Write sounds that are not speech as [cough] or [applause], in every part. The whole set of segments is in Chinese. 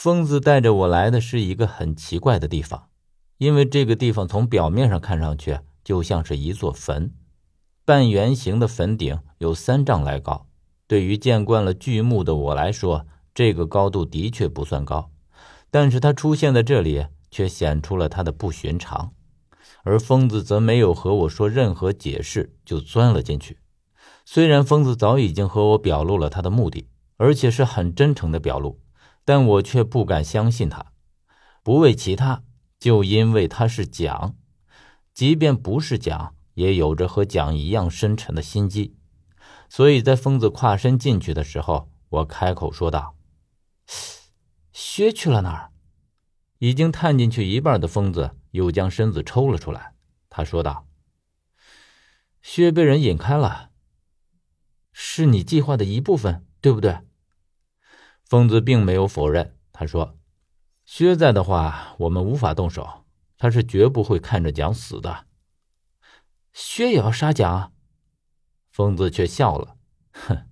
疯子带着我来的是一个很奇怪的地方，因为这个地方从表面上看上去就像是一座坟，半圆形的坟顶有三丈来高。对于见惯了巨木的我来说，这个高度的确不算高，但是它出现在这里却显出了它的不寻常。而疯子则没有和我说任何解释，就钻了进去。虽然疯子早已经和我表露了他的目的，而且是很真诚的表露。但我却不敢相信他，不为其他，就因为他是蒋，即便不是蒋，也有着和蒋一样深沉的心机。所以在疯子跨身进去的时候，我开口说道：“薛去了哪儿？”已经探进去一半的疯子又将身子抽了出来。他说道：“薛被人引开了，是你计划的一部分，对不对？”疯子并没有否认，他说：“薛在的话，我们无法动手。他是绝不会看着蒋死的。”薛也要杀蒋？疯子却笑了：“哼，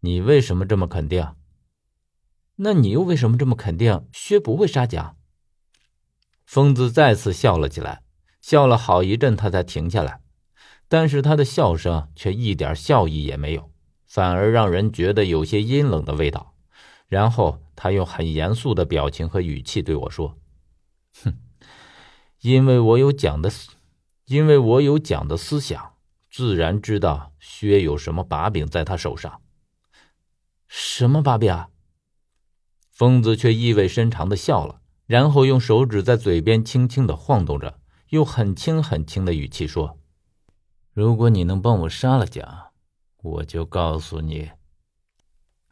你为什么这么肯定？那你又为什么这么肯定薛不会杀蒋？”疯子再次笑了起来，笑了好一阵，他才停下来，但是他的笑声却一点笑意也没有，反而让人觉得有些阴冷的味道。然后他用很严肃的表情和语气对我说：“哼，因为我有蒋的，因为我有蒋的思想，自然知道薛有什么把柄在他手上。什么把柄啊？”疯子却意味深长的笑了，然后用手指在嘴边轻轻的晃动着，用很轻很轻的语气说：“如果你能帮我杀了蒋，我就告诉你。”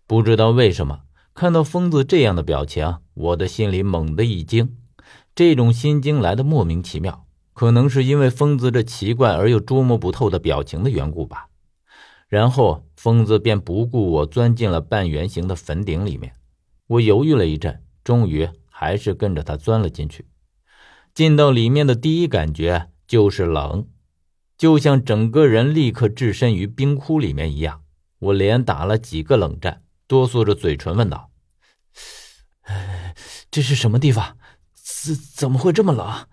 不知道为什么。看到疯子这样的表情，我的心里猛地一惊。这种心惊来的莫名其妙，可能是因为疯子这奇怪而又捉摸不透的表情的缘故吧。然后疯子便不顾我，钻进了半圆形的坟顶里面。我犹豫了一阵，终于还是跟着他钻了进去。进到里面的第一感觉就是冷，就像整个人立刻置身于冰窟里面一样。我连打了几个冷战，哆嗦着嘴唇问道。这是什么地方？怎怎么会这么冷？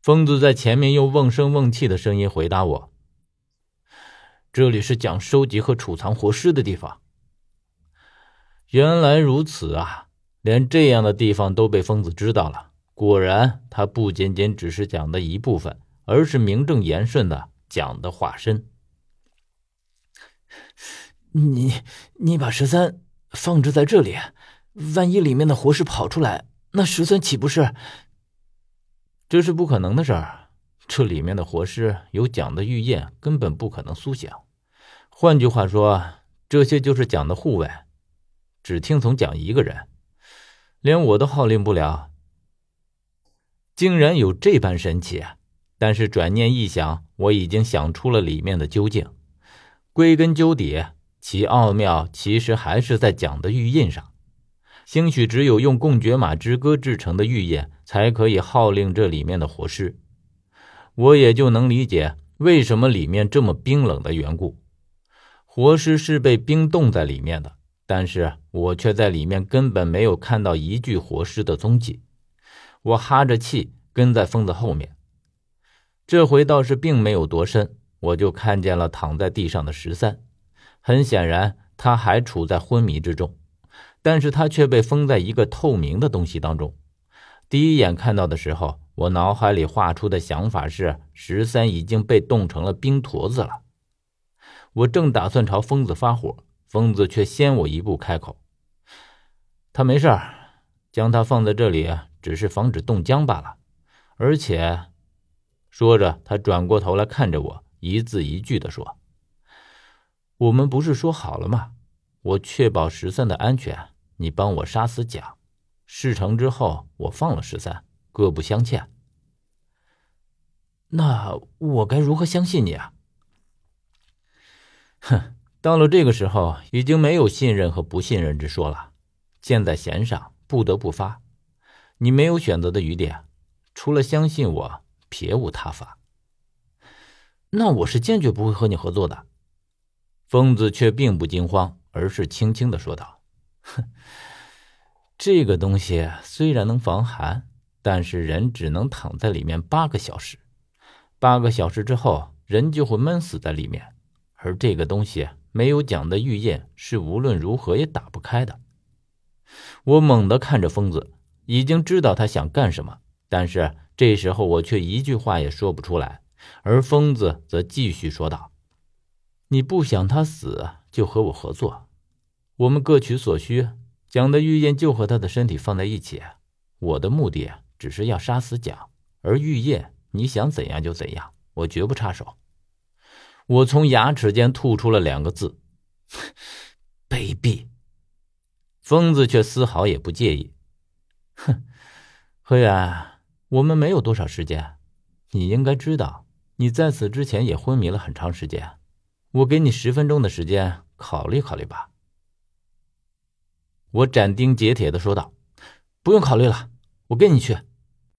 疯子在前面用瓮声瓮气的声音回答我：“这里是讲收集和储藏活尸的地方。”原来如此啊！连这样的地方都被疯子知道了。果然，他不仅仅只是讲的一部分，而是名正言顺的讲的化身。你你把十三。放置在这里，万一里面的活尸跑出来，那十三岂不是？这是不可能的事儿。这里面的活尸有蒋的玉印，根本不可能苏醒。换句话说，这些就是蒋的护卫，只听从蒋一个人，连我都号令不了。竟然有这般神奇！但是转念一想，我已经想出了里面的究竟。归根究底。其奥妙其实还是在蒋的玉印上，兴许只有用贡爵马之歌制成的玉印，才可以号令这里面的活尸。我也就能理解为什么里面这么冰冷的缘故。活尸是被冰冻在里面的，但是我却在里面根本没有看到一具活尸的踪迹。我哈着气跟在疯子后面，这回倒是并没有多深，我就看见了躺在地上的十三。很显然，他还处在昏迷之中，但是他却被封在一个透明的东西当中。第一眼看到的时候，我脑海里画出的想法是十三已经被冻成了冰坨子了。我正打算朝疯子发火，疯子却先我一步开口：“他没事儿，将他放在这里只是防止冻僵罢了。而且，说着，他转过头来看着我，一字一句地说。”我们不是说好了吗？我确保十三的安全，你帮我杀死蒋，事成之后我放了十三，各不相欠。那我该如何相信你啊？哼，到了这个时候，已经没有信任和不信任之说了。箭在弦上，不得不发，你没有选择的余地，除了相信我，别无他法。那我是坚决不会和你合作的。疯子却并不惊慌，而是轻轻的说道：“哼，[laughs] 这个东西虽然能防寒，但是人只能躺在里面八个小时，八个小时之后人就会闷死在里面。而这个东西没有讲的玉印是无论如何也打不开的。我猛地看着疯子，已经知道他想干什么，但是这时候我却一句话也说不出来。而疯子则继续说道：“你不想他死，就和我合作，我们各取所需。蒋的玉燕就和他的身体放在一起。我的目的只是要杀死蒋，而玉燕你想怎样就怎样，我绝不插手。”我从牙齿间吐出了两个字：“ [laughs] 卑鄙。”疯子却丝毫也不介意，哼，何远，我们没有多少时间，你应该知道，你在此之前也昏迷了很长时间，我给你十分钟的时间考虑考虑吧。我斩钉截铁的说道：“不用考虑了，我跟你去。”